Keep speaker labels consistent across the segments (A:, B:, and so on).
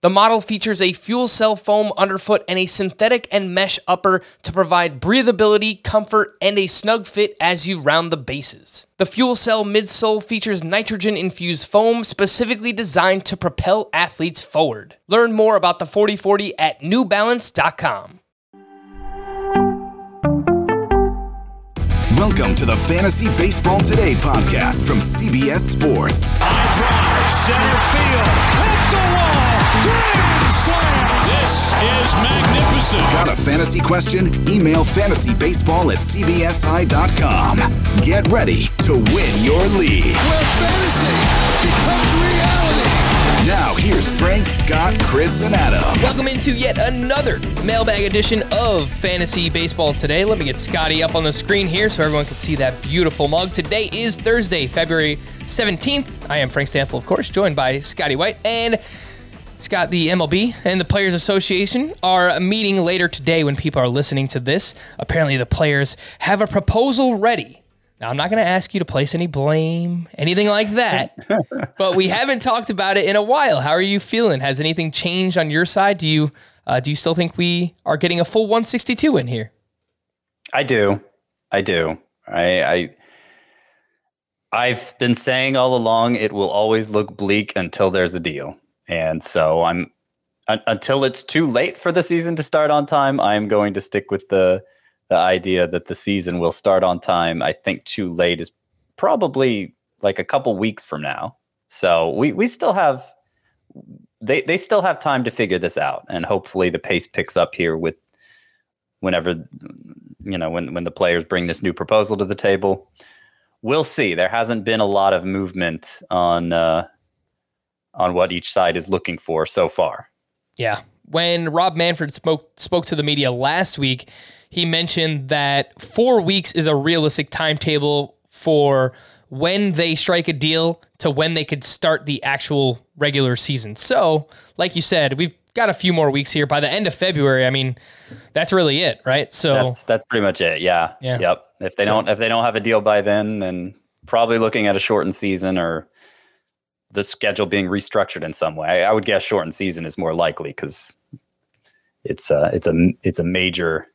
A: The model features a fuel cell foam underfoot and a synthetic and mesh upper to provide breathability, comfort, and a snug fit as you round the bases. The fuel cell midsole features nitrogen infused foam specifically designed to propel athletes forward. Learn more about the 4040 at newbalance.com.
B: Welcome to the Fantasy Baseball Today podcast from CBS Sports.
C: High drive, center field, hit the wall, grand slam. This is magnificent.
B: Got a fantasy question? Email fantasybaseball at cbsi.com. Get ready to win your league.
D: Where fantasy becomes reality.
B: Now, here's Frank, Scott, Chris, and Adam.
A: Welcome into yet another mailbag edition of Fantasy Baseball Today. Let me get Scotty up on the screen here so everyone can see that beautiful mug. Today is Thursday, February 17th. I am Frank Stampfl, of course, joined by Scotty White and Scott, the MLB and the Players Association are meeting later today when people are listening to this. Apparently, the players have a proposal ready. Now, I'm not going to ask you to place any blame, anything like that, but we haven't talked about it in a while. How are you feeling? Has anything changed on your side? Do you uh, do you still think we are getting a full 162 in here?
E: I do. I do. I, I I've been saying all along it will always look bleak until there's a deal. And so I'm un- until it's too late for the season to start on time, I'm going to stick with the the idea that the season will start on time. I think too late is probably like a couple weeks from now. So we we still have they they still have time to figure this out and hopefully the pace picks up here with whenever you know when when the players bring this new proposal to the table. We'll see. There hasn't been a lot of movement on uh on what each side is looking for so far.
A: Yeah. When Rob Manfred spoke spoke to the media last week, he mentioned that four weeks is a realistic timetable for when they strike a deal to when they could start the actual regular season. So, like you said, we've got a few more weeks here. By the end of February, I mean, that's really it, right? So
E: That's that's pretty much it. Yeah.
A: Yeah.
E: Yep. If they
A: So-
E: don't if they don't have a deal by then, then probably looking at a shortened season or the schedule being restructured in some way. I, I would guess shortened season is more likely because it's a it's a it's a major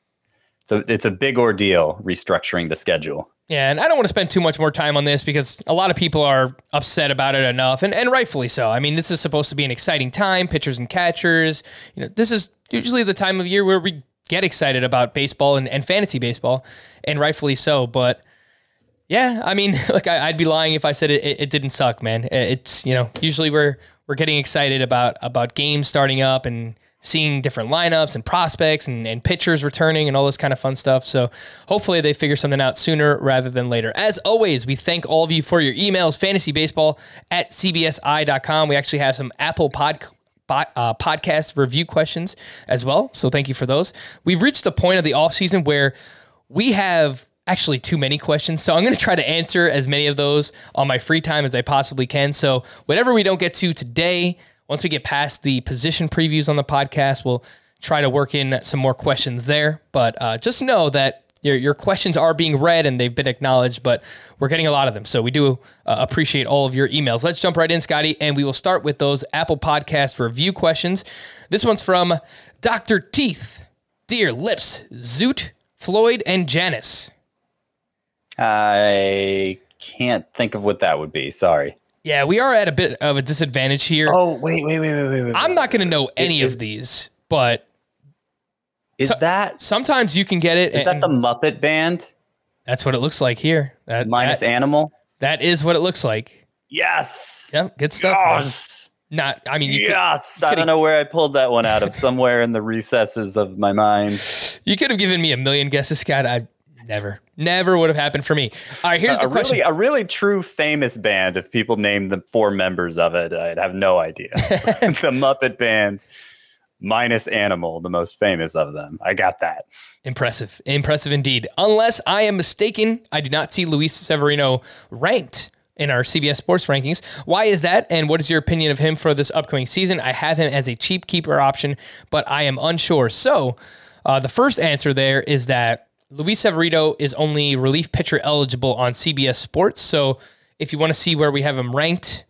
E: it's a it's a big ordeal restructuring the schedule.
A: Yeah, and I don't want to spend too much more time on this because a lot of people are upset about it enough, and, and rightfully so. I mean, this is supposed to be an exciting time, pitchers and catchers. You know, this is usually the time of year where we get excited about baseball and, and fantasy baseball, and rightfully so. But yeah, I mean, like I, I'd be lying if I said it, it, it didn't suck, man. It- It's you know usually we're we're getting excited about about games starting up and seeing different lineups and prospects and, and pitchers returning and all this kind of fun stuff. So hopefully they figure something out sooner rather than later. As always, we thank all of you for your emails, fantasybaseball at cbsi.com. We actually have some Apple pod- uh, podcast review questions as well. So thank you for those. We've reached a point of the offseason where we have actually too many questions. So I'm going to try to answer as many of those on my free time as I possibly can. So whatever we don't get to today, once we get past the position previews on the podcast, we'll try to work in some more questions there. But uh, just know that your, your questions are being read and they've been acknowledged, but we're getting a lot of them. So we do uh, appreciate all of your emails. Let's jump right in, Scotty, and we will start with those Apple Podcast review questions. This one's from Dr. Teeth, Dear Lips, Zoot, Floyd, and Janice.
E: I can't think of what that would be. Sorry.
A: Yeah, we are at a bit of a disadvantage here.
E: Oh wait wait wait wait wait wait.
A: I'm not going to know any
E: Is-
A: of these, but
E: Is
A: so-
E: that
A: sometimes you can get it.
E: is that the Muppet Band
A: that's what it looks like here. That,
E: minus
A: that,
E: Animal?
A: that is what it looks like.
E: Yes.
A: Yeah, good stuff. man.
E: Yes.
A: Not, I mean, you could,
E: Yes, I don't know where I pulled that one out of. Somewhere in the recesses of my mind.
A: you could have given me a million guesses, Scott. I never, never would have happened for me. All right, here's the
E: a
A: question.
E: really, a really true famous band. If people named the four members of it, I'd have no idea. the Muppet Band, minus Animal, the most famous of them. I got that.
A: Impressive. Impressive indeed. Unless I am mistaken, I do not see Luis Severino ranked in our CBS Sports rankings. Why is that? And what is your opinion of him for this upcoming season? I have him as a cheap keeper option, but I am unsure. So, uh, the first answer there is that Luis Severino is only relief pitcher eligible on CBS Sports. So, if you want to see where we have him ranked,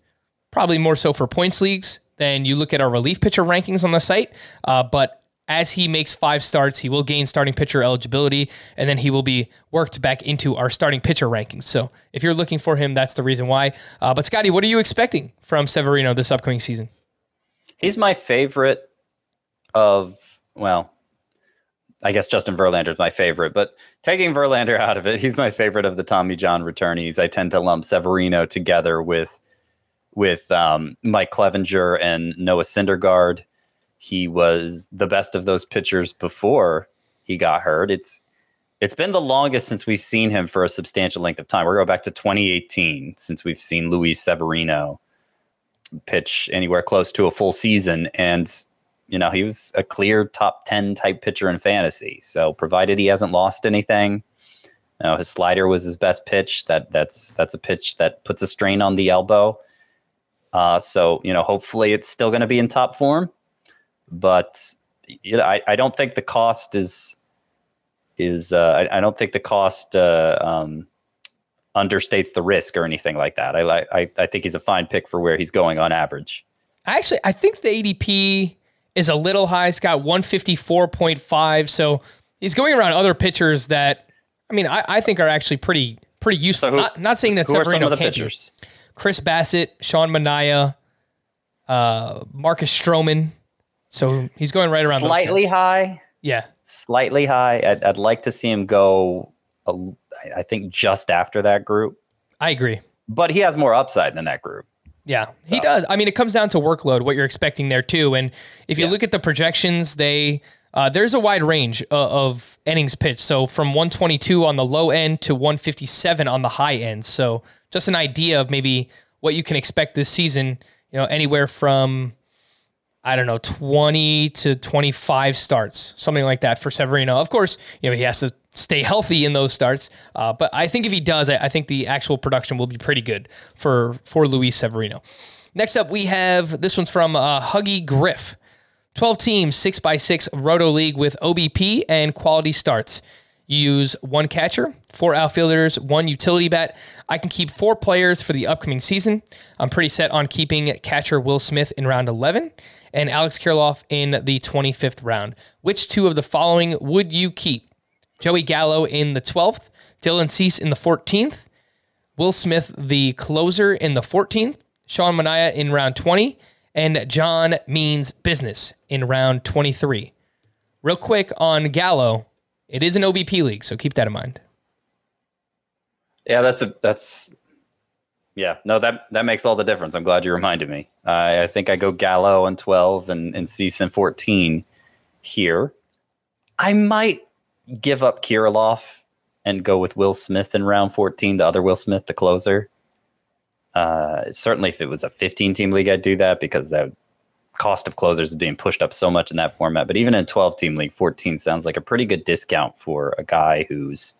A: probably more so for points leagues, then you look at our relief pitcher rankings on the site. Uh, but as he makes five starts, he will gain starting pitcher eligibility, and then he will be worked back into our starting pitcher rankings. So if you're looking for him, that's the reason why. Uh, but Scotty, what are you expecting from Severino this upcoming season?
E: He's my favorite of well, I guess Justin Verlander is my favorite, but taking Verlander out of it, he's my favorite of the Tommy John returnees. I tend to lump Severino together with with um, Mike Clevinger and Noah Syndergaard. He was the best of those pitchers before he got hurt. It's it's been the longest since we've seen him for a substantial length of time. We're going back to 2018 since we've seen Luis Severino pitch anywhere close to a full season, and you know he was a clear top 10 type pitcher in fantasy. So provided he hasn't lost anything, you know, his slider was his best pitch. That that's that's a pitch that puts a strain on the elbow. Uh, so you know, hopefully it's still going to be in top form but you know, I, I don't think the cost is is uh, I, I don't think the cost uh, um, understates the risk or anything like that. I, I I think he's a fine pick for where he's going on average.
A: Actually, I think the ADP is a little high. It's got 154.5. So he's going around other pitchers that I mean I, I think are actually pretty pretty useful.
E: So who-
A: not, not saying that
E: Who are some of the
A: can't be.
E: pitchers?
A: Chris Bassitt, Sean Manaea, uh, Marcus Stroman. So he's going right around
E: Slightly high,
A: Yeah.
E: slightly high. I'd, I'd like to see him go. A, I think just after that group,
A: I agree.
E: but he has more upside than that group.
A: Yeah, he does. I mean, it comes down to workload, what you're expecting there too. And if you
E: Yeah.
A: look at the projections, they uh, there's a wide range of, of innings pitched. So from 122 on the low end to 157 on the high end. So just an idea of maybe what you can expect this season. You know, anywhere from I don't know, 20 to 25 starts, something like that for Severino. Of course, you know, he has to stay healthy in those starts. Uh, but I think if he does, I, I think the actual production will be pretty good for, for Luis Severino. Next up, we have this one's from uh, Huggy Griff. 12 teams, 6x6 Roto League with OBP and quality starts. You use one catcher, four outfielders, one utility bat. I can keep four players for the upcoming season. I'm pretty set on keeping catcher Will Smith in round 11 and Alex Kirilloff in the 25th round. Which two of the following would you keep? Joey Gallo in the 12th, Dylan Cease in the 14th, Will Smith, the closer, in the 14th, Sean Manaea in round 20, and John Means Business in round 23. Real quick on Gallo, it is an OBP league, so keep that in mind.
E: Yeah, that's a that's yeah. No, that that makes all the difference. I'm glad you reminded me. Uh, I think I go Gallo on 12 and and Cease in 14 here. I might give up Kirilloff and go with Will Smith in round 14, the other Will Smith, the closer. Uh, certainly, if it was a 15 team league, I'd do that because the cost of closers is being pushed up so much in that format. But even in a 12 team league, 14 sounds like a pretty good discount for a guy who's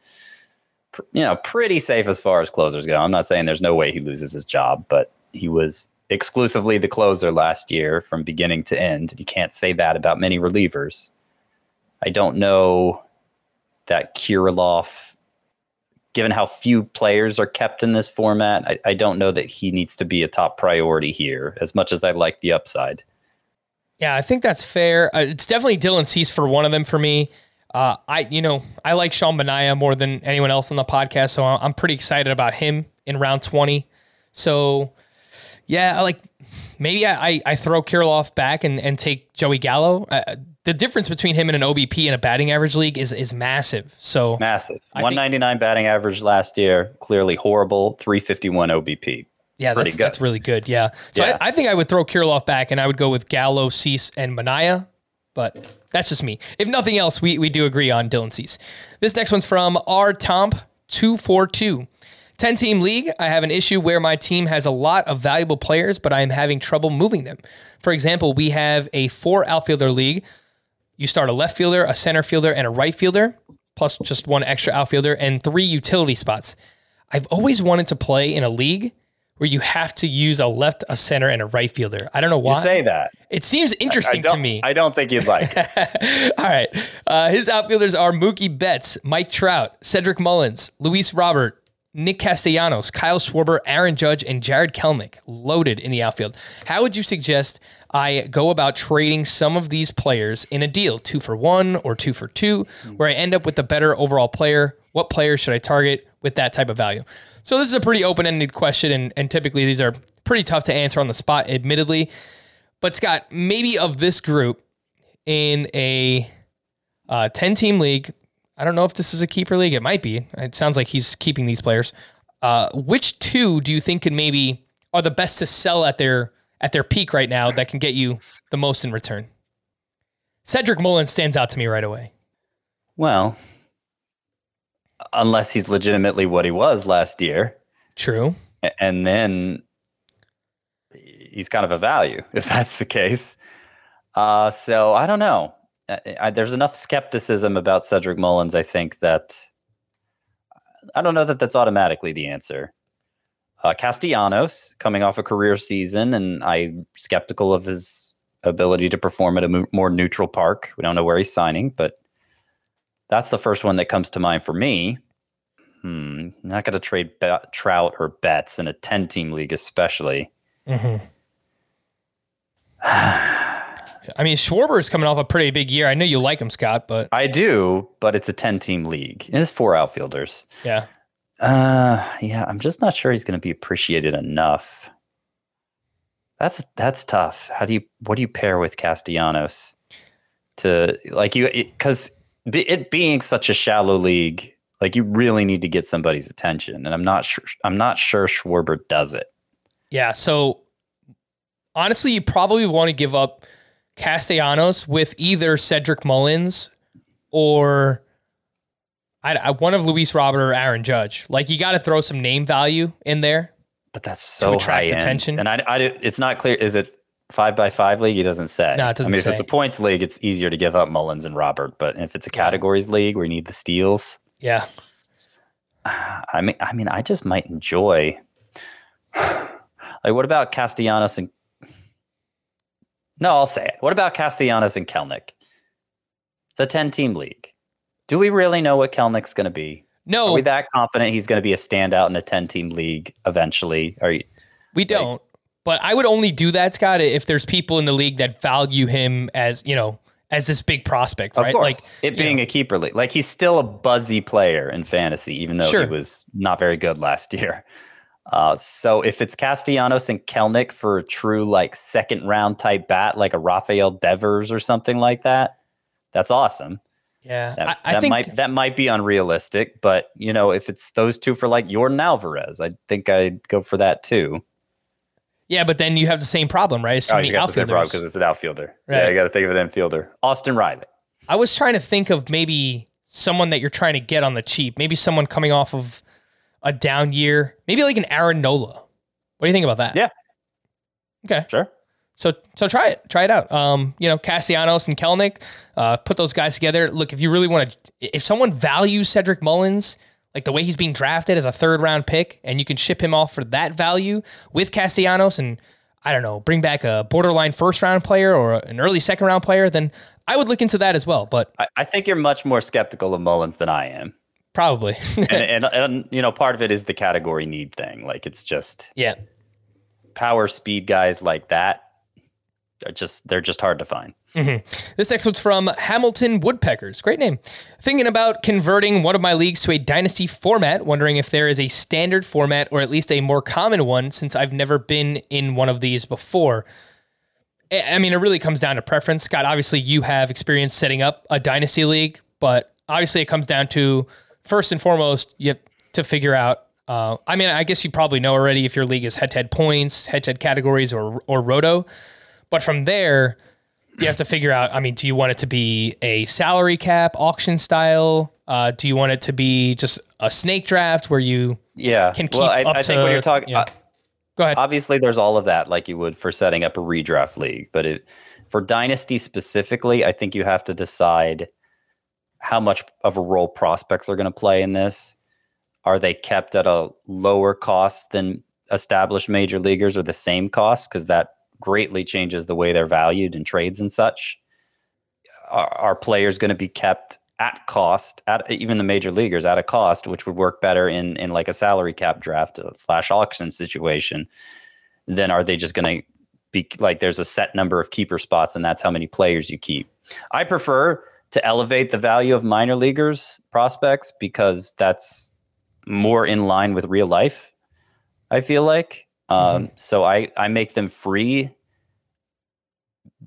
E: you know, pretty safe as far as closers go. I'm not saying there's no way he loses his job, but he was exclusively the closer last year from beginning to end. You can't say that about many relievers. I don't know that Kirilloff, given how few players are kept in this format, I, I don't know that he needs to be a top priority here, as much as I like the upside.
A: Yeah, I think that's fair. Uh, it's definitely Dylan Cease for one of them for me. Uh, I, you know, I like Sean Manaea more than anyone else on the podcast, so I'm pretty excited about him in round 20. So, yeah, I like maybe I, I, throw Kirilloff back and, and take Joey Gallo. Uh, the difference between him and an OBP in a batting average league is is massive. So
E: Massive.
A: I
E: 199 batting average last year, clearly horrible. 351 OBP.
A: Yeah,
E: Pretty
A: that's,
E: good.
A: that's really good. Yeah. So
E: Yeah.
A: I, I think I would throw Kirilloff back and I would go with Gallo, Cease, and Manaea. but that's just me. If nothing else, we, we do agree on Dylan Cease. This next one's from R Tomp 242. 10 team league, I have an issue where my team has a lot of valuable players, but I am having trouble moving them. For example, we have a four outfielder league. You start a left fielder, a center fielder, and a right fielder, plus just one extra outfielder, and three utility spots. I've always wanted to play in a league where you have to use a left, a center, and a right fielder. I don't know why.
E: You say that.
A: it seems
E: I
A: interesting to me.
E: I don't think you'd like.
A: All right. Uh, his outfielders are Mookie Betts, Mike Trout, Cedric Mullins, Luis Robert, Nick Castellanos, Kyle Schwarber, Aaron Judge, and Jarred Kelenic loaded in the outfield. How would you suggest I go about trading some of these players in a deal, two for one or two for two, where I end up with the better overall player? What players should I target with that type of value? So this is a pretty open-ended question, and, and typically these are pretty tough to answer on the spot, admittedly. But Scott, maybe of this group in a uh, 10 team league. I don't know if this is a keeper league. It might be. It sounds like he's keeping these players. Uh, which two do you think can maybe are the best to sell at their at their peak right now that can get you the most in return? Cedric Mullins stands out to me right away.
E: Well, unless he's legitimately what he was last year,
A: True.
E: and then he's kind of a value if that's the case. Uh, so I don't know. I, I, there's enough skepticism about Cedric Mullins. I think that I don't know that that's automatically the answer. Uh, Castellanos coming off a career season, and I'm skeptical of his ability to perform at a mo- more neutral park. We don't know where he's signing, but that's the first one that comes to mind for me. Hmm, not going to trade Be- Trout or Betts in a 10 team league, especially.
A: I mean, Schwarber is coming off a pretty big year. I know you like him, Scott, but
E: I do, but it's a 10 team league. And it's four outfielders.
A: yeah.
E: Uh, yeah, I'm just not sure he's going to be appreciated enough. That's that's tough. How do you what do you pair with Castellanos to like you because it, it being such a shallow league, like you really need to get somebody's attention, and I'm not sure I'm not sure Schwarber does it.
A: Yeah. So honestly, you probably want to give up Castellanos with either Cedric Mullins or I, I, one of Luis Robert or Aaron Judge. Like you got to throw some name value in there.
E: But that's so
A: attract
E: high end.
A: attention.
E: and I, I it's not clear. Is it five by five league? He doesn't say.
A: No, it doesn't
E: I mean, if it's a points league, it's easier to give up Mullins and Robert. But if it's a categories league where you need the steals,
A: Yeah.
E: I mean, I mean, I just might enjoy. Like, what about Castellanos and? No, I'll say it. What about Castellanos and Kelenic? It's a ten-team league. Do we really know what Kelenic's going to be?
A: No.
E: Are we that confident he's going to be a standout in a ten-team league eventually? Are you?
A: we don't. But I would only do that, Scott, if there's people in the league that value him as, you know, as this big prospect,
E: Of
A: right?
E: course,
A: Like
E: it being a keeper league, like he's still a buzzy player in fantasy, even though
A: Sure.
E: he was not very good last year. Uh, so if it's Castellanos and Kelenic for a true like second round type bat, like a Rafael Devers or something like that, that's awesome.
A: yeah.
E: That,
A: I, I
E: that
A: think
E: might that might be unrealistic, but you know, if it's those two for like Yordan Alvarez, I think I'd go for that too.
A: Yeah, but then you have the same problem, right? So
E: Oh,
A: many
E: you got the same problem
A: outfielders.
E: because it's an outfielder. Yeah,
A: Right.
E: you got to think of an infielder. Austin Riley.
A: I was trying to think of maybe someone that you're trying to get on the cheap. Maybe someone coming off of a down year. Maybe like an Aaron Nola. What do you think about that?
E: Yeah.
A: Okay.
E: Sure.
A: So so try it. Try it out. Um, you know, Castellanos and Kelenic, uh, put those guys together. Look, if you really want to if someone values Cedric Mullins, like the way he's being drafted as a third round pick, and you can ship him off for that value with Castellanos and I don't know, bring back a borderline first round player or an early second round player, then I would look into that as well. But
E: I, I think you're much more skeptical of Mullins than I am.
A: Probably.
E: and, and and you know part of it is the category need thing like it's just
A: yeah.
E: power speed guys like that are just they're just hard to find mm-hmm.
A: This next one's from Hamilton Woodpeckers. Great name. Thinking about converting one of my leagues to a dynasty format, wondering if there is a standard format or at least a more common one since I've never been in one of these before. I mean, it really comes down to preference. Scott, obviously, you have experience setting up a dynasty league, but obviously, it comes down to first and foremost, you have to figure out. Uh, I mean, I guess you probably know already if your league is head to head points, head to head categories, or or roto. But from there, you have to figure out. I mean, do you want it to be a salary cap auction style? Uh, do you want it to be just a snake draft where you
E: yeah
A: can keep
E: well i,
A: up
E: I
A: to?
E: think when you're talking
A: yeah.
E: uh,
A: Go ahead.
E: obviously there's all of that like you would for setting up a redraft league but it, for dynasty specifically i think you have to decide how much of a role prospects are going to play in this are they kept at a lower cost than established major leaguers or the same cost because that greatly changes the way they're valued in trades and such. Are, are players going to be kept at cost at even the major leaguers at a cost, which would work better in in like a salary cap draft uh, slash auction situation? Then are they just going to be like there's a set number of keeper spots and that's how many players you keep? I prefer to elevate the value of minor leaguers prospects because that's more in line with real life. I feel like um, so I I make them free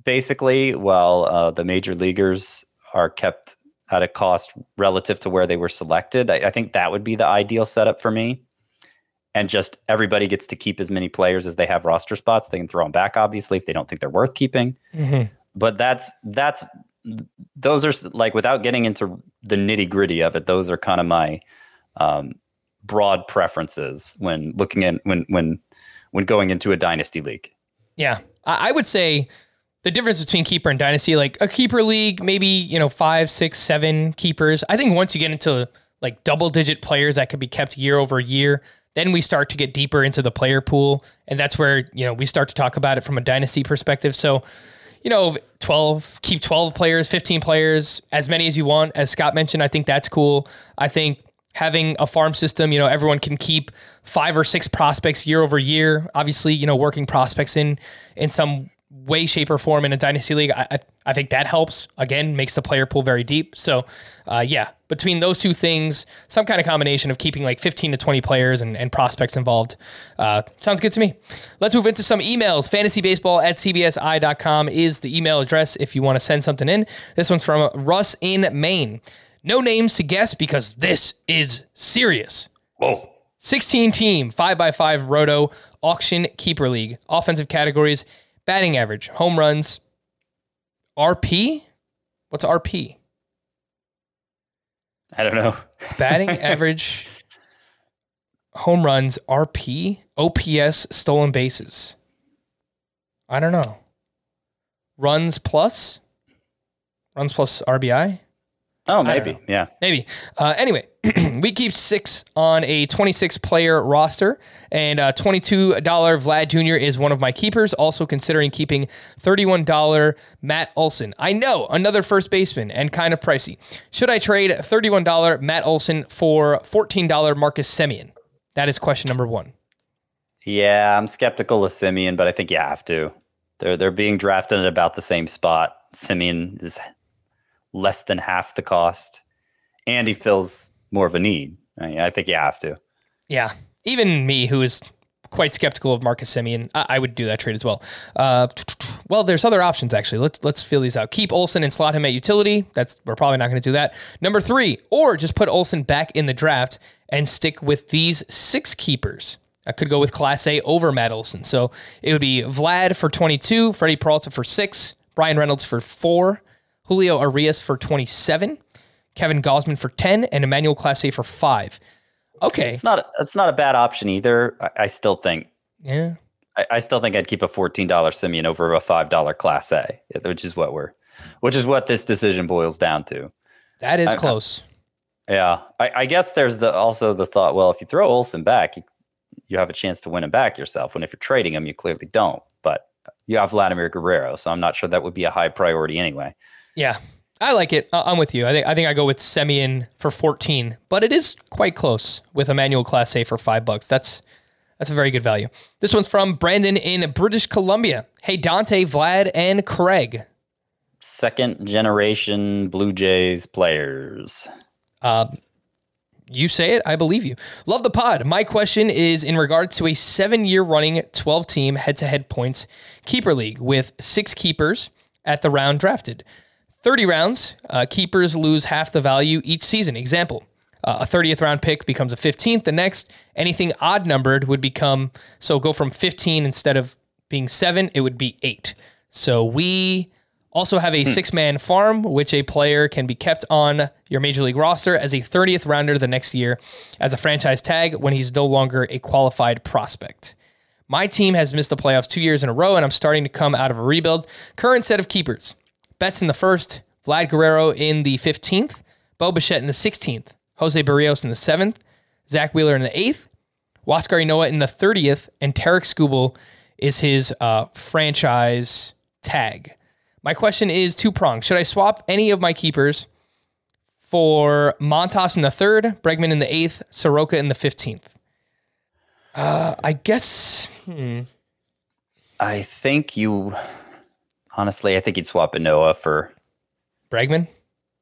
E: basically while uh, the major leaguers are kept at a cost relative to where they were selected. I, I think that would be the ideal setup for me. And just everybody gets to keep as many players as they have roster spots. They can throw them back, obviously, if they don't think they're worth keeping. But that's that's those are like without getting into the nitty gritty of it. Those are kind of my um, broad preferences when looking at when when when going into a dynasty league.
A: Yeah, I, I would say the difference between keeper and dynasty, like a keeper league, maybe you know five, six, seven keepers. I think once you get into like double digit players that could be kept year over year, then we start to get deeper into the player pool, and that's where you know we start to talk about it from a dynasty perspective. So. You know, 12, keep 12 players, 15 players, as many as you want. As Scott mentioned, I think that's cool. I think having a farm system, you know, everyone can keep five or six prospects year over year. Obviously, you know, working prospects in in some way, shape, or form in a dynasty league, I, I, I think that helps. Again, makes the player pool very deep. So, uh, yeah, between those two things, some kind of combination of keeping like 15 to 20 players and, and prospects involved uh, sounds good to me. Let's move into some emails. Fantasybaseball at cbsi.com is the email address if you want to send something in. This one's from Russ in Maine. No names to guess because this is serious.
E: Whoa.
A: 16 team, 5x5 roto auction keeper league. Offensive categories batting average, home runs, RP. What's RP?
E: I don't know.
A: Batting average, home runs, RP, OPS, stolen bases. I don't know. Runs plus? Runs plus RBI?
E: Oh, maybe. Yeah.
A: Maybe. Uh, anyway, we keep six on a 26 player roster, and uh, $22 Vlad Jr. is one of my keepers. Also considering keeping $31 Matt Olson. I know another first baseman and kind of pricey. Should I trade $31 Matt Olson for $14 Marcus Semien? That is question number one.
E: Yeah, I'm skeptical of Semien, but I think you have to. They're they're being drafted at about the same spot. Semien is less than half the cost, and he fills more of a need. I, I think you have to.
A: Yeah. Even me, who is quite skeptical of Marcus Semien, I, I would do that trade as well. Uh, well, there's other options actually. Let's let's feel these out. Keep Olson and slot him at utility. That's we're probably not going to do that. Number three, or just put Olson back in the draft and stick with these six keepers. I could go with Clase over Matt Olson. So it would be Vlad for 22, Freddie Peralta for six, Bryan Reynolds for four, Julio Urias for 27, Kevin Gausman for 10, and Emmanuel Clase for five. Okay.
E: It's not it's not a bad option either. I, I still think
A: Yeah.
E: I, I still think I'd keep a fourteen dollar Semien over a five dollar Class A, which is what we're which is what this decision boils down to.
A: That is
E: I-
A: close.
E: Yeah, I, I guess there's the also the thought. Well, if you throw Olson back, you, you have a chance to win him back yourself. When if you're trading him, you clearly don't. But you have Vladimir Guerrero, so I'm not sure that would be a high priority anyway.
A: Yeah. I like it. I'm with you. I think I think I go with Semien for 14, but it is quite close with Emmanuel Clase for five bucks. That's that's a very good value. This one's from Brandon in British Columbia. Hey Dante, Vlad, and Craig.
E: Second generation Blue Jays players.
A: Uh, you say it, I believe you. Love the pod. My question is in regards to a seven year running 12 team head to head points keeper league with six keepers at the round drafted. 30 rounds, uh, keepers lose half the value each season. Example uh, a 30th round pick becomes a 15th. The next, anything odd numbered would become, so go from 15 instead of being seven, it would be eight. So we also have a six man farm, which a player can be kept on your major league roster as a 30th rounder the next year as a franchise tag when he's no longer a qualified prospect. My team has missed the playoffs two years in a row, and I'm starting to come out of a rebuild. Current set of keepers Betts in the first, Vlad Guerrero in the 15th, Bo Bichette in the 16th, Jose Berrios in the 7th, Zack Wheeler in the 8th, Huascar Ynoa in the 30th, and Tarik Skubal is his uh, franchise tag. My question is two pronged. Should I swap any of my keepers for Montas in the third, Bregman in the eighth, Soroka in the 15th? Uh, I guess. Hmm.
E: I think you, honestly, I think he'd swap a Ynoa for
A: Bregman?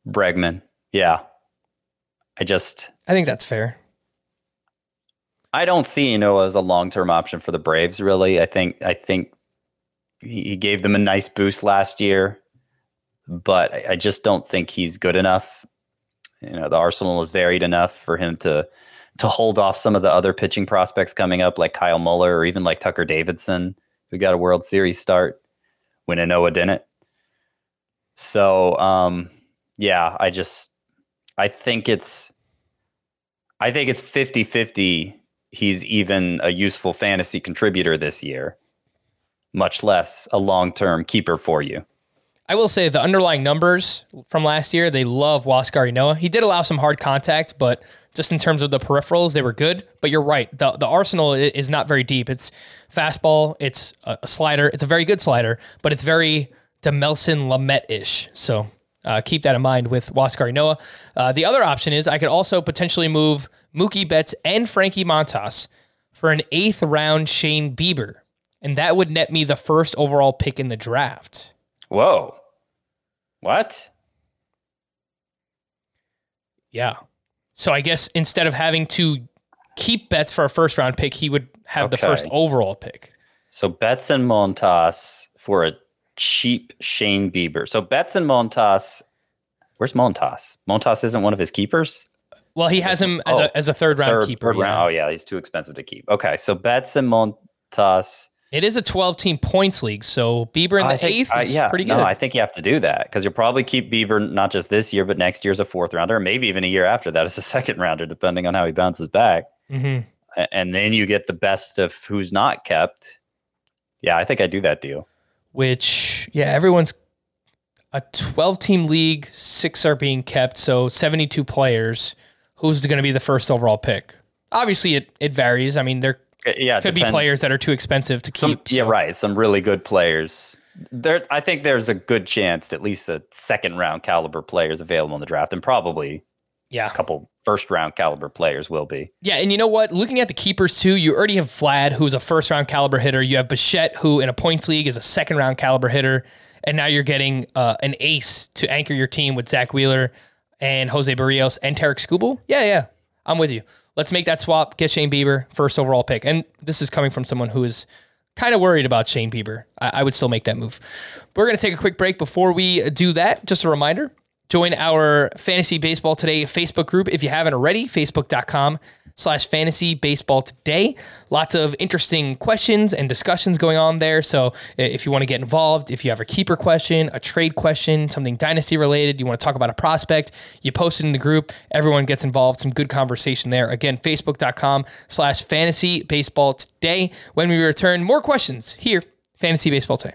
E: Bregman. Yeah. I just,
A: I think that's fair.
E: I don't see Ynoa as a long term option for the Braves. Really, I think I think he gave them a nice boost last year, but I I just don't think he's good enough. You know, the arsenal is varied enough for him to to hold off some of the other pitching prospects coming up, like Kyle Muller or even like Tucker Davidson, who got a World Series start when Ynoa didn't. So, um, yeah, I just I think it's I think it's 50-50 he's even a useful fantasy contributor this year, much less a long-term keeper for you.
A: I will say the underlying numbers from last year, they love Huascar Ynoa. He did allow some hard contact, but just in terms of the peripherals, they were good. But you're right. The, the arsenal is not very deep. It's fastball, it's a, a slider. It's a very good slider, but it's very Dinelson Lamet ish. So uh, keep that in mind with Huascar Ynoa. Uh, the other option is I could also potentially move Mookie Betts and Frankie Montas for an eighth round Shane Bieber. And that would net me the first overall pick in the draft.
E: Whoa. What?
A: Yeah. So I guess instead of having to keep Betts for a first round pick, he would have the first overall pick.
E: So Betts and Montas for a cheap Shane Bieber. So Betts and Montas. Where's Montas? Montas isn't one of his keepers.
A: Well, he has him as,
E: Oh,
A: a, as a third round
E: Third,
A: keeper.
E: third
A: yeah.
E: round. Oh yeah, he's too expensive to keep. Okay, so Betts and Montas.
A: It is a 12 team points league. So Bieber in the
E: think-
A: eighth is
E: yeah,
A: pretty good.
E: No, I think you have to do that because you'll probably keep Bieber not just this year, but next year as a fourth rounder, maybe even a year after that as a second rounder, depending on how he bounces back.
A: Mhm.
E: And then you get the best of who's not kept. Yeah, I think I do that deal.
A: Which, yeah, everyone's a 12 team league. Six are being kept. So 72 players. Who's going to be the first overall pick? Obviously, it, it varies. I mean, there
E: Uh, Yeah, it
A: could be players that are too expensive to
E: Some,
A: keep.
E: yeah,
A: so-
E: right. Some really good players. There, I think there's a good chance at least a second round caliber players available in the draft, and probably
A: Yeah.
E: a couple first round caliber players will be.
A: Yeah, and you know what? Looking at the keepers too, you already have Vlad, who's a first round caliber hitter. You have Bichette, who in a points league is a second round caliber hitter, and now you're getting uh, an ace to anchor your team with Zack Wheeler and Jose Berrios and Tarik Skubal. Yeah, yeah, I'm with you. Let's make that swap. Get Shane Bieber first overall pick, and this is coming from someone who is kind of worried about Shane Bieber. I, I would still make that move. We're gonna take a quick break before we do that. Just a reminder. Join our Fantasy Baseball Today Facebook group if you haven't already, facebook.com slash fantasy baseball today. Lots of interesting questions and discussions going on there. So if you want to get involved, if you have a keeper question, a trade question, something dynasty related, you want to talk about a prospect, you post it in the group. Everyone gets involved. Some good conversation there. Again, facebook.com slash fantasy baseball today. When we return, more questions here, Fantasy Baseball Today.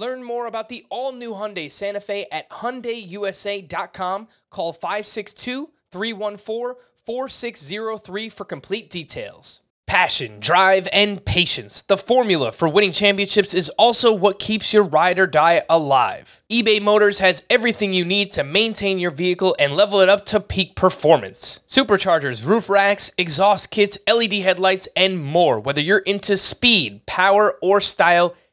A: Learn more about the all new Hyundai Santa Fe at HyundaiUSA.com. Call 562 314 4603 for complete details. Passion, drive, and patience. The formula for winning championships is also what keeps your ride or die alive. eBay Motors has everything you need to maintain your vehicle and level it up to peak performance. Superchargers, roof racks, exhaust kits, LED headlights, and more. Whether you're into speed, power, or style,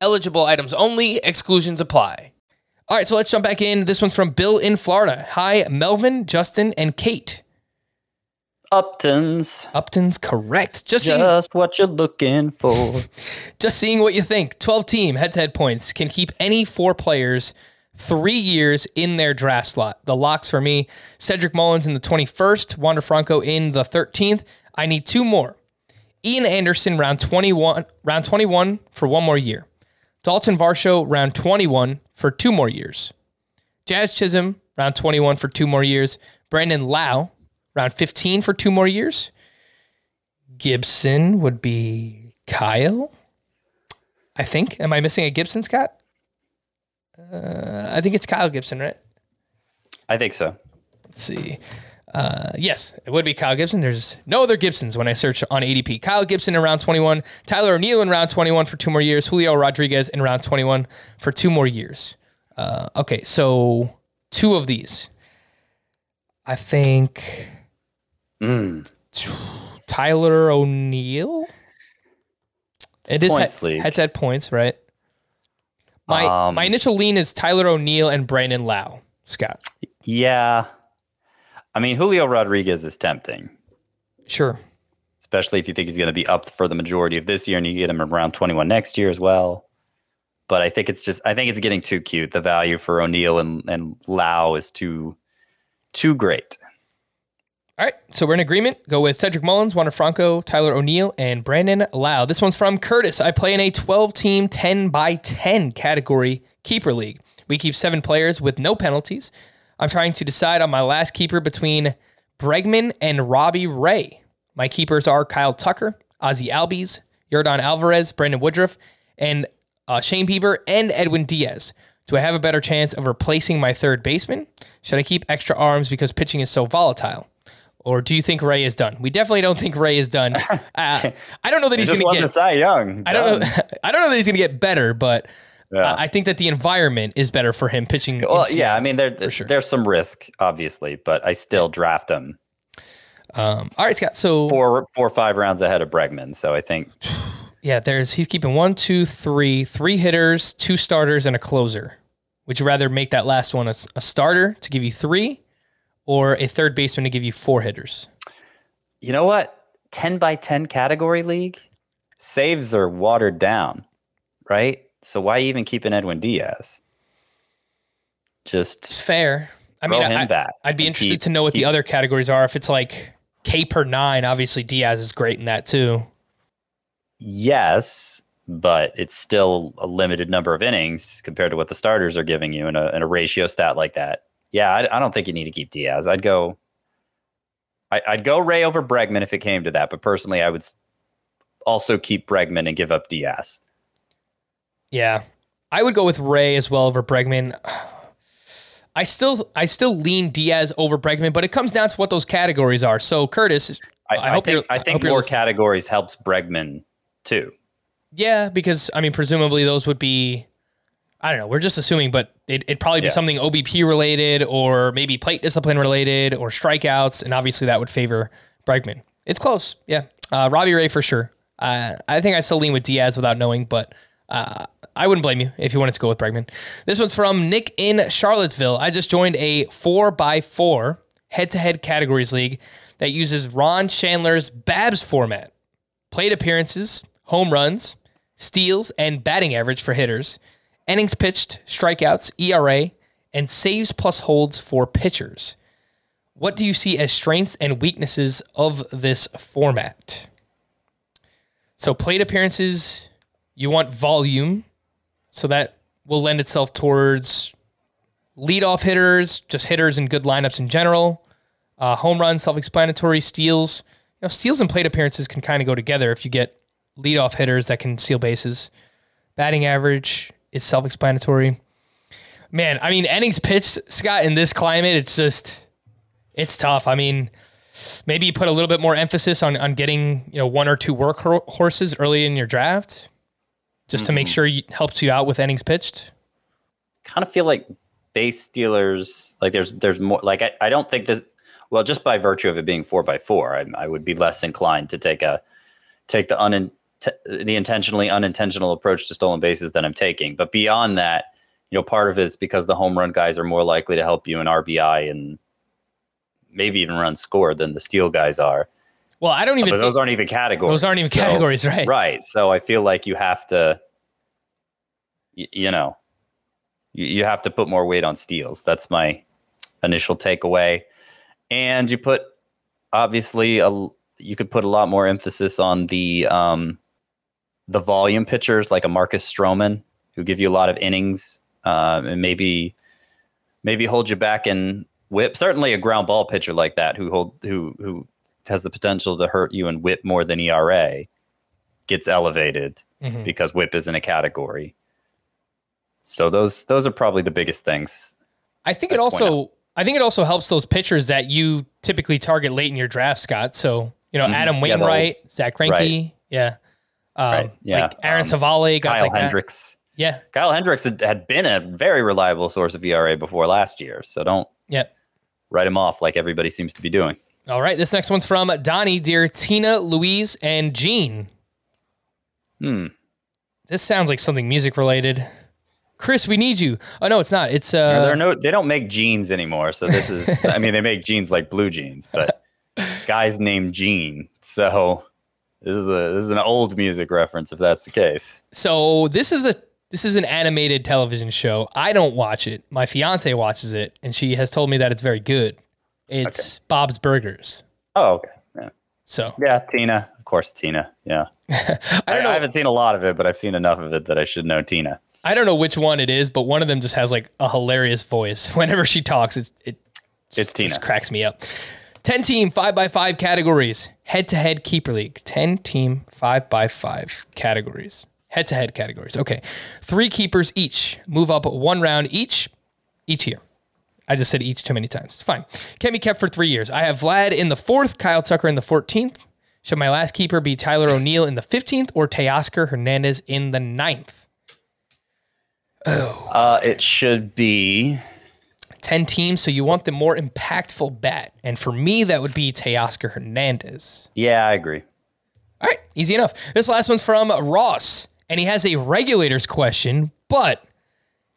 A: Eligible items only, exclusions apply. All right, so let's jump back in. This one's from Bill in Florida. Hi, Melvin, Justin, and Kate.
E: Upton's
A: Upton's correct. Just seeing,
E: just what you're looking for.
A: just seeing what you think. 12 team head to head points can keep any four players three years in their draft slot. The locks for me Cedric Mullins in the 21st, Wander Franco in the 13th. I need two more. Ian Anderson, round 21, round 21 for one more year. Dalton Varsho, round 21 for two more years. Jazz Chisholm, round 21 for two more years. Brandon Lowe, round 15 for two more years. Gibson would be Kyle. I think. Am I missing a Gibson, Scott? Uh, I think it's Kyle Gibson, right?
E: I think so.
A: Let's see. Uh, yes, it would be Kyle Gibson. There's no other Gibsons when I search on ADP. Kyle Gibson in round 21, Tyler O'Neill in round 21 for two more years, Julio Rodriguez in round 21 for two more years. Uh, okay, so two of these. I think
E: Mm.
A: Tyler O'Neill. It is
E: points
A: head,
E: league.
A: head to head points, right? My
E: Um,
A: my initial lean is Tyler O'Neill and Brandon Lowe. Scott,
E: Yeah. I mean, Julio Rodriguez is tempting,
A: sure.
E: especially if you think he's going to be up for the majority of this year and you get him around 21 next year as well. But I think it's just, I think it's getting too cute. The value for O'Neill and, and Lowe is too, too great.
A: All right, so we're in agreement. Go with Cedric Mullins, Wander Franco, Tyler O'Neill, and Brandon Lowe. This one's from Curtis. I play in a 12 team, 10 by 10 category keeper league. We keep seven players with no penalties. I'm trying to decide on my last keeper between Bregman and Robbie Ray. My keepers are Kyle Tucker, Ozzie Albies, Yordan Alvarez, Brandon Woodruff, and uh, Shane Bieber and Edwin Diaz. Do I have a better chance of replacing my third baseman? Should I keep extra arms because pitching is so volatile? Or do you think Ray is done? We definitely don't think Ray is done. Uh, I don't know that he's going to get.
E: Cy Young.
A: I don't know. I don't know that he's going to get better, but
E: Yeah.
A: uh, I think that the environment is better for him pitching.
E: Well, yeah, I mean, there,
A: sure.
E: there's some risk, obviously, but I still draft him
A: Um, all right, Scott. So
E: four, four or five rounds ahead of Bregman. So I think
A: yeah, there's he's keeping one, two, three, three hitters, two starters, and a closer. Would you rather make that last one a starter to give you three, or a third baseman to give you four hitters?
E: You know what? 10 by 10 category league saves are watered down, right? So why even keep an Edwin Diaz? Just It's
A: fair. I mean, I, I'd be interested
E: keep-
A: to know what the other categories are. If it's like K per nine, obviously Diaz is great in that too.
E: yes, but it's still a limited number of innings compared to what the starters are giving you in a, in a ratio stat like that. Yeah, I, I don't think you need to keep Diaz. I'd go. I, I'd go Ray over Bregman if it came to that, but personally, I would also keep Bregman and give up Diaz.
A: Yeah, I would go with Ray as well over Bregman. I still I still lean Diaz over Bregman, but it comes down to what those categories are. So Curtis,
E: I,
A: I
E: I,
A: hope
E: think I
A: I
E: think
A: you're
E: more categories helps Bregman too.
A: yeah, because I mean presumably those would be I don't know, we're just assuming, but it, it'd probably be
E: Yeah.
A: something OBP related or maybe plate discipline related or strikeouts, and obviously that would favor Bregman. It's close, yeah. Uh, Robbie Ray for sure. Uh, I think I still lean with Diaz without knowing, but uh, I wouldn't blame you if you wanted to go with Bregman. This one's from Nick in Charlottesville. I just joined a four by four head to head categories league that uses Ron Shandler's Babs format. Plate appearances, home runs, steals, and batting average for hitters, innings pitched, strikeouts, ERA, and saves plus holds for pitchers. What do you see as strengths and weaknesses of this format? So, plate appearances, you want volume, so that will lend itself towards leadoff hitters, just hitters in good lineups in general. Uh, home runs, self-explanatory. Steals, you know, steals and plate appearances can kind of go together if you get leadoff hitters that can steal bases. Batting average is self-explanatory. Man, I mean, innings pitched, Scott, in this climate, it's just, it's tough. I mean, maybe you put a little bit more emphasis on on getting you know one or two work horses early in your draft. Just to make sure it helps you out with innings pitched?
E: kind of feel like base stealers like there's there's more like I, I don't think this well just by virtue of it being four by four I, I would be less inclined to take a take the un the intentionally unintentional approach to stolen bases that I'm taking. But beyond that you know part of it is because the home run guys are more likely to help you in RBI and maybe even run score than the steal guys are
A: Well, I don't even.
E: but those aren't even categories
A: those aren't even
E: So-
A: categories, right?
E: right so I feel like you have to y- you know you, you have to put more weight on steals. That's my initial takeaway. And you put obviously a you could put a lot more emphasis on the um, the volume pitchers like a Marcus Stroman who give you a lot of innings um, and maybe maybe hold you back in whip. Certainly a ground ball pitcher like that who hold who who has the potential to hurt you in whip more than ERA gets elevated
A: Mhm.
E: because whip isn't a category. So those those are probably the biggest things.
A: I think it also. I think it also helps those pitchers that you typically target late in your draft, Scott. So you know, Adam
E: Mm-hmm. Yeah, the
A: Wainwright, Zack Greinke,
E: Right.
A: yeah, um,
E: Right, yeah.
A: like Aaron
E: Um,
A: Civale, guys
E: Kyle
A: like that.
E: Hendricks.
A: Yeah,
E: Kyle Hendricks had, had been a very reliable source of ERA before last year, so don't
A: yeah.
E: write him off like everybody seems to be doing.
A: All right, this next one's from Donnie, dear Tina, Louise, and Gene.
E: Hmm.
A: This sounds like something music related. Chris, we need you. Oh no, it's not. It's
E: there
A: uh,
E: are no, they don't make jeans anymore, so this is. I mean, they make jeans like blue jeans, but guys named Gene. So this is a this is an old music reference if that's the case.
A: so this is a this is an animated television show. I don't watch it. My fiance watches it, and she has told me that it's very good. It's Bob's Burgers.
E: Oh, okay. Yeah.
A: So
E: yeah, Tina. Of course, Tina. Yeah. I,
A: I don't know.
E: I haven't seen a lot of it, but I've seen enough of it that I should know Tina.
A: I don't know which one it is, but one of them just has like a hilarious voice. Whenever she talks, it's it just,
E: It's Tina.
A: just cracks me up. Ten team five by five categories. Head to head keeper league. Ten team five by five categories. Head to head categories. Okay, three keepers each. Move up one round each. Each year. I just said each too many times. It's fine. Can't be kept for three years. I have Vlad in the fourth, Kyle Tucker in the 14th. Should my last keeper be Tyler O'Neill in the 15th or Teoscar Hernandez in the 9th?
E: Uh, it should be
A: 10 teams, so you want the more impactful bet. And for me, that would be Teoscar Hernandez.
E: Yeah, I agree.
A: All right, easy enough. This last one's from Ross, and he has a regulators question. But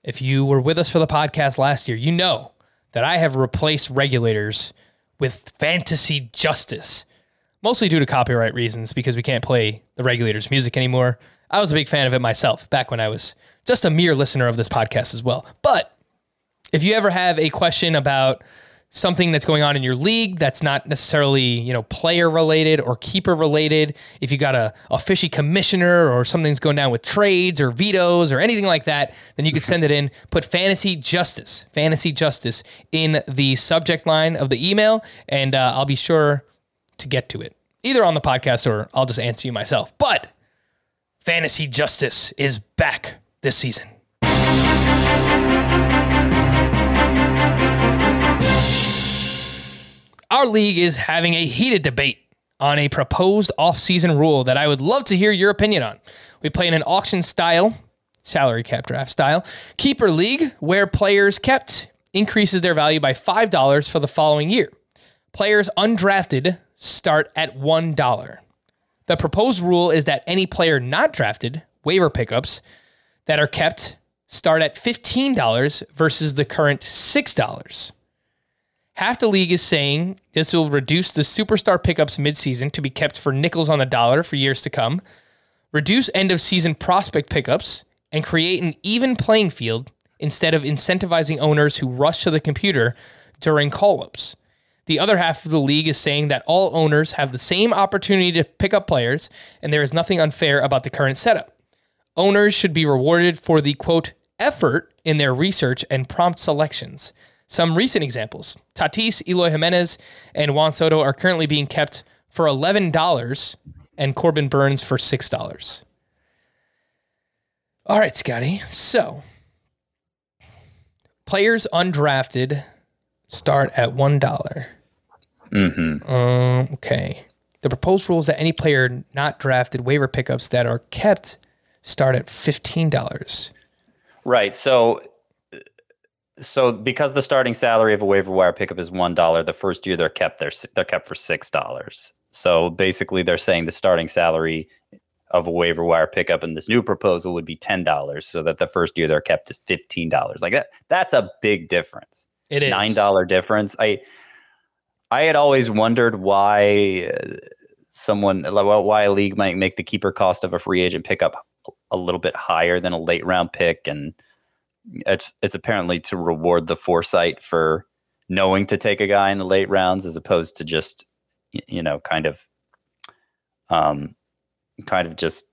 A: if you were with us for the podcast last year, you know that I have replaced regulators with fantasy justice, mostly due to copyright reasons because we can't play the regulators' music anymore. I was a big fan of it myself back when I was just a mere listener of this podcast as well. But if you ever have a question about something that's going on in your league that's not necessarily you know player related or keeper related. If you got a, a fishy commissioner or something's going down with trades or vetoes or anything like that then you could send it in. Put fantasy justice fantasy justice in the subject line of the email and uh, i'll be sure to get to it. Either on the podcast or i'll just answer you myself. But fantasy justice is back this season Our league is having a heated debate on a proposed off-season rule that I would love to hear your opinion on. We play in an auction style, salary cap draft style, keeper league where players kept increases their value by $5 for the following year. Players undrafted start at $1. The proposed rule is that any player not drafted, waiver pickups, that are kept start at $15 versus the current $6. Half the league is saying this will reduce the superstar pickups midseason to be kept for nickels on the dollar for years to come, reduce end of season prospect pickups, and create an even playing field instead of incentivizing owners who rush to the computer during call ups. The other half of the league is saying that all owners have the same opportunity to pick up players, and there is nothing unfair about the current setup. Owners should be rewarded for the quote effort in their research and prompt selections. Some recent examples Tatis, Eloy Jimenez, and Juan Soto are currently being kept for $11 and Corbin Burnes for $6. All right, Scotty. So, players undrafted start at $1.
E: Mm-hmm.
A: Um, okay. The proposed rule is that any player not drafted waiver pickups that are kept start at fifteen dollars.
E: Right. So so because the starting salary of a waiver wire pickup is one dollar, the first year they're kept they're they're kept for six dollars. So basically, they're saying the starting salary of a waiver wire pickup in this new proposal would be ten dollars, so that the first year they're kept at fifteen dollars. Like that, that's a big difference.
A: It is
E: nine dollar difference. I I had always wondered why uh, someone why a league might make the keeper cost of a free agent pickup a little bit higher than a late round pick and it's it's apparently to reward the foresight for knowing to take a guy in the late rounds as opposed to just you know kind of um kind of just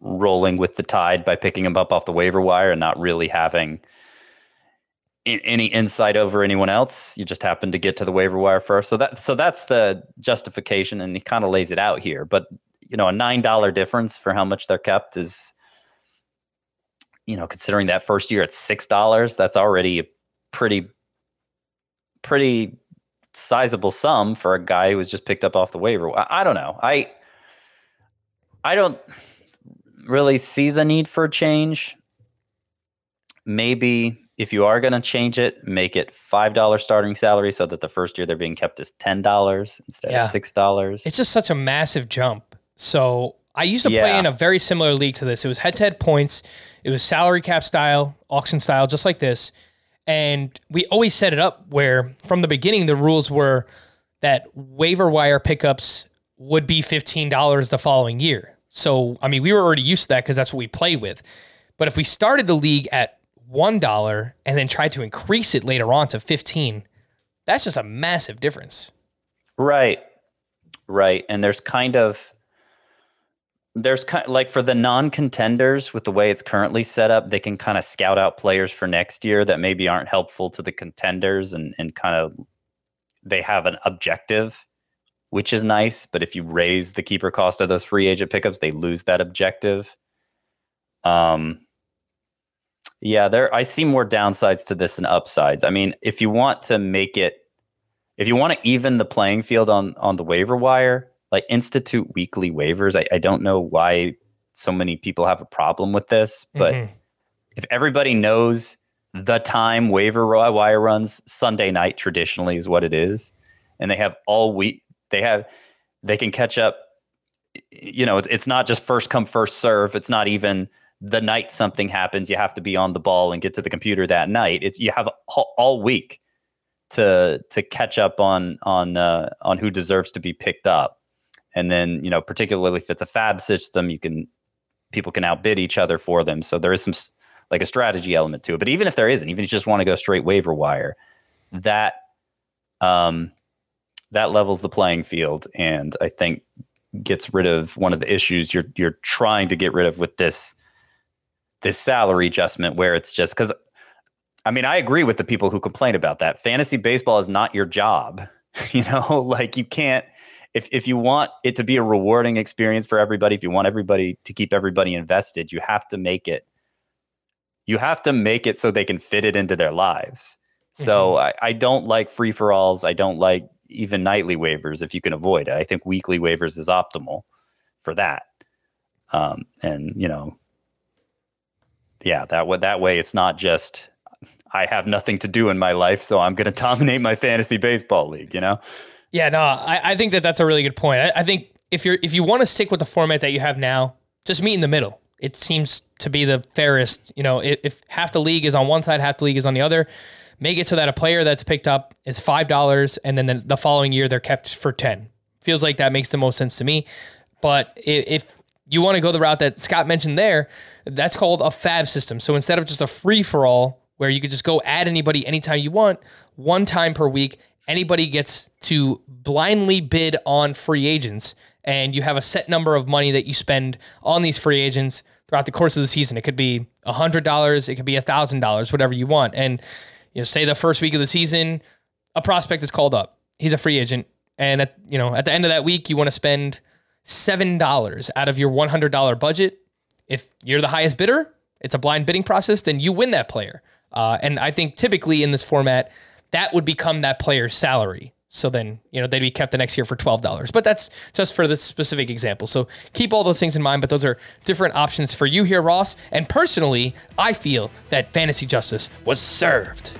E: rolling with the tide by picking him up off the waiver wire and not really having any insight over anyone else. You just happen to get to the waiver wire first. So that so that's the justification and he kind of lays it out here. But you know, a nine dollar difference for how much they're kept is you know, considering that first year at six dollars, that's already a pretty pretty sizable sum for a guy who was just picked up off the waiver. I, I don't know. I I don't really see the need for a change. Maybe if you are going to change it, make it five dollars starting salary so that the first year they're being kept is ten dollars instead
A: Yeah.
E: of six dollars.
A: It's just such a massive jump. So I used to play in a very similar league to this. It was head to head points. It was salary cap style, auction style, just like this. And we always set it up where from the beginning the rules were that waiver wire pickups would be $15 the following year. So I mean we were already used to that because that's what we played with. But if we started the league at one dollar and then tried to increase it later on to 15, that's just a massive difference.
E: Right. Right. And there's kind of there's kind of, like for the non-contenders with the way it's currently set up, they can kind of scout out players for next year that maybe aren't helpful to the contenders and and kind of they have an objective, which is nice, but if you raise the keeper cost of those free agent pickups, they lose that objective. Um yeah, there I see more downsides to this than upsides. I mean, if you want to make it if you want to even the playing field on on the waiver wire, like institute weekly waivers. I, I don't know why so many people have a problem with this, but
A: Mhm.
E: if everybody knows the time waiver wire runs Sunday night traditionally is what it is, and they have all week they have they can catch up. You know, it's, it's not just first come first serve. It's not even the night something happens. You have to be on the ball and get to the computer that night. It's you have all, all week to to catch up on on uh, on who deserves to be picked up, and then you know particularly if it's a FAAB system, you can people can outbid each other for them. So there is some like a strategy element to it. But even if there isn't, even if you just want to go straight waiver wire, that um that levels the playing field, and I think gets rid of one of the issues you're you're trying to get rid of with this this salary adjustment where it's just because I mean, I agree with the people who complain about that. Fantasy baseball is not your job. You know, like you can't if if you want it to be a rewarding experience for everybody, if you want everybody to keep everybody invested, you have to make it you have to make it so they can fit it into their lives. So I, I don't like free for alls. I don't like even nightly waivers if you can avoid it. I think weekly waivers is optimal for that. Um, and you know, yeah, that way that way it's not just I have nothing to do in my life, so I'm going to dominate my fantasy baseball league. You know,
A: Yeah, no, I, I think that that's a really good point. I, I think if you're if you want to stick with the format that you have now, just meet in the middle. It seems to be the fairest. You know, if, if half the league is on one side, half the league is on the other, make it so that a player that's picked up is five dollars, and then the, the following year they're kept for ten. Feels like that makes the most sense to me. But if you want to go the route that Scott mentioned there, that's called a FAAB system. So instead of just a free for all where you could just go add anybody anytime you want, one time per week, anybody gets to blindly bid on free agents and you have a set number of money that you spend on these free agents throughout the course of the season. It could be $100, it could be $1,000, whatever you want. And you know, say the first week of the season, a prospect is called up. He's a free agent and at, you know, at the end of that week you want to spend $7 out of your $100 budget. If you're the highest bidder, it's a blind bidding process, then you win that player. Uh, and I think typically in this format, that would become that player's salary. So then, you know, they'd be kept the next year for $12. But that's just for this specific example. So keep all those things in mind, but those are different options for you here, Ross. And personally, I feel that fantasy justice was served.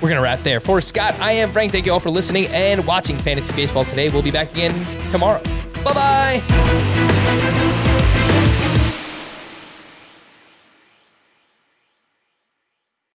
A: We're going to wrap there. For Scott, I am Frank. Thank you all for listening and watching Fantasy Baseball today. We'll be back again tomorrow. Bye bye.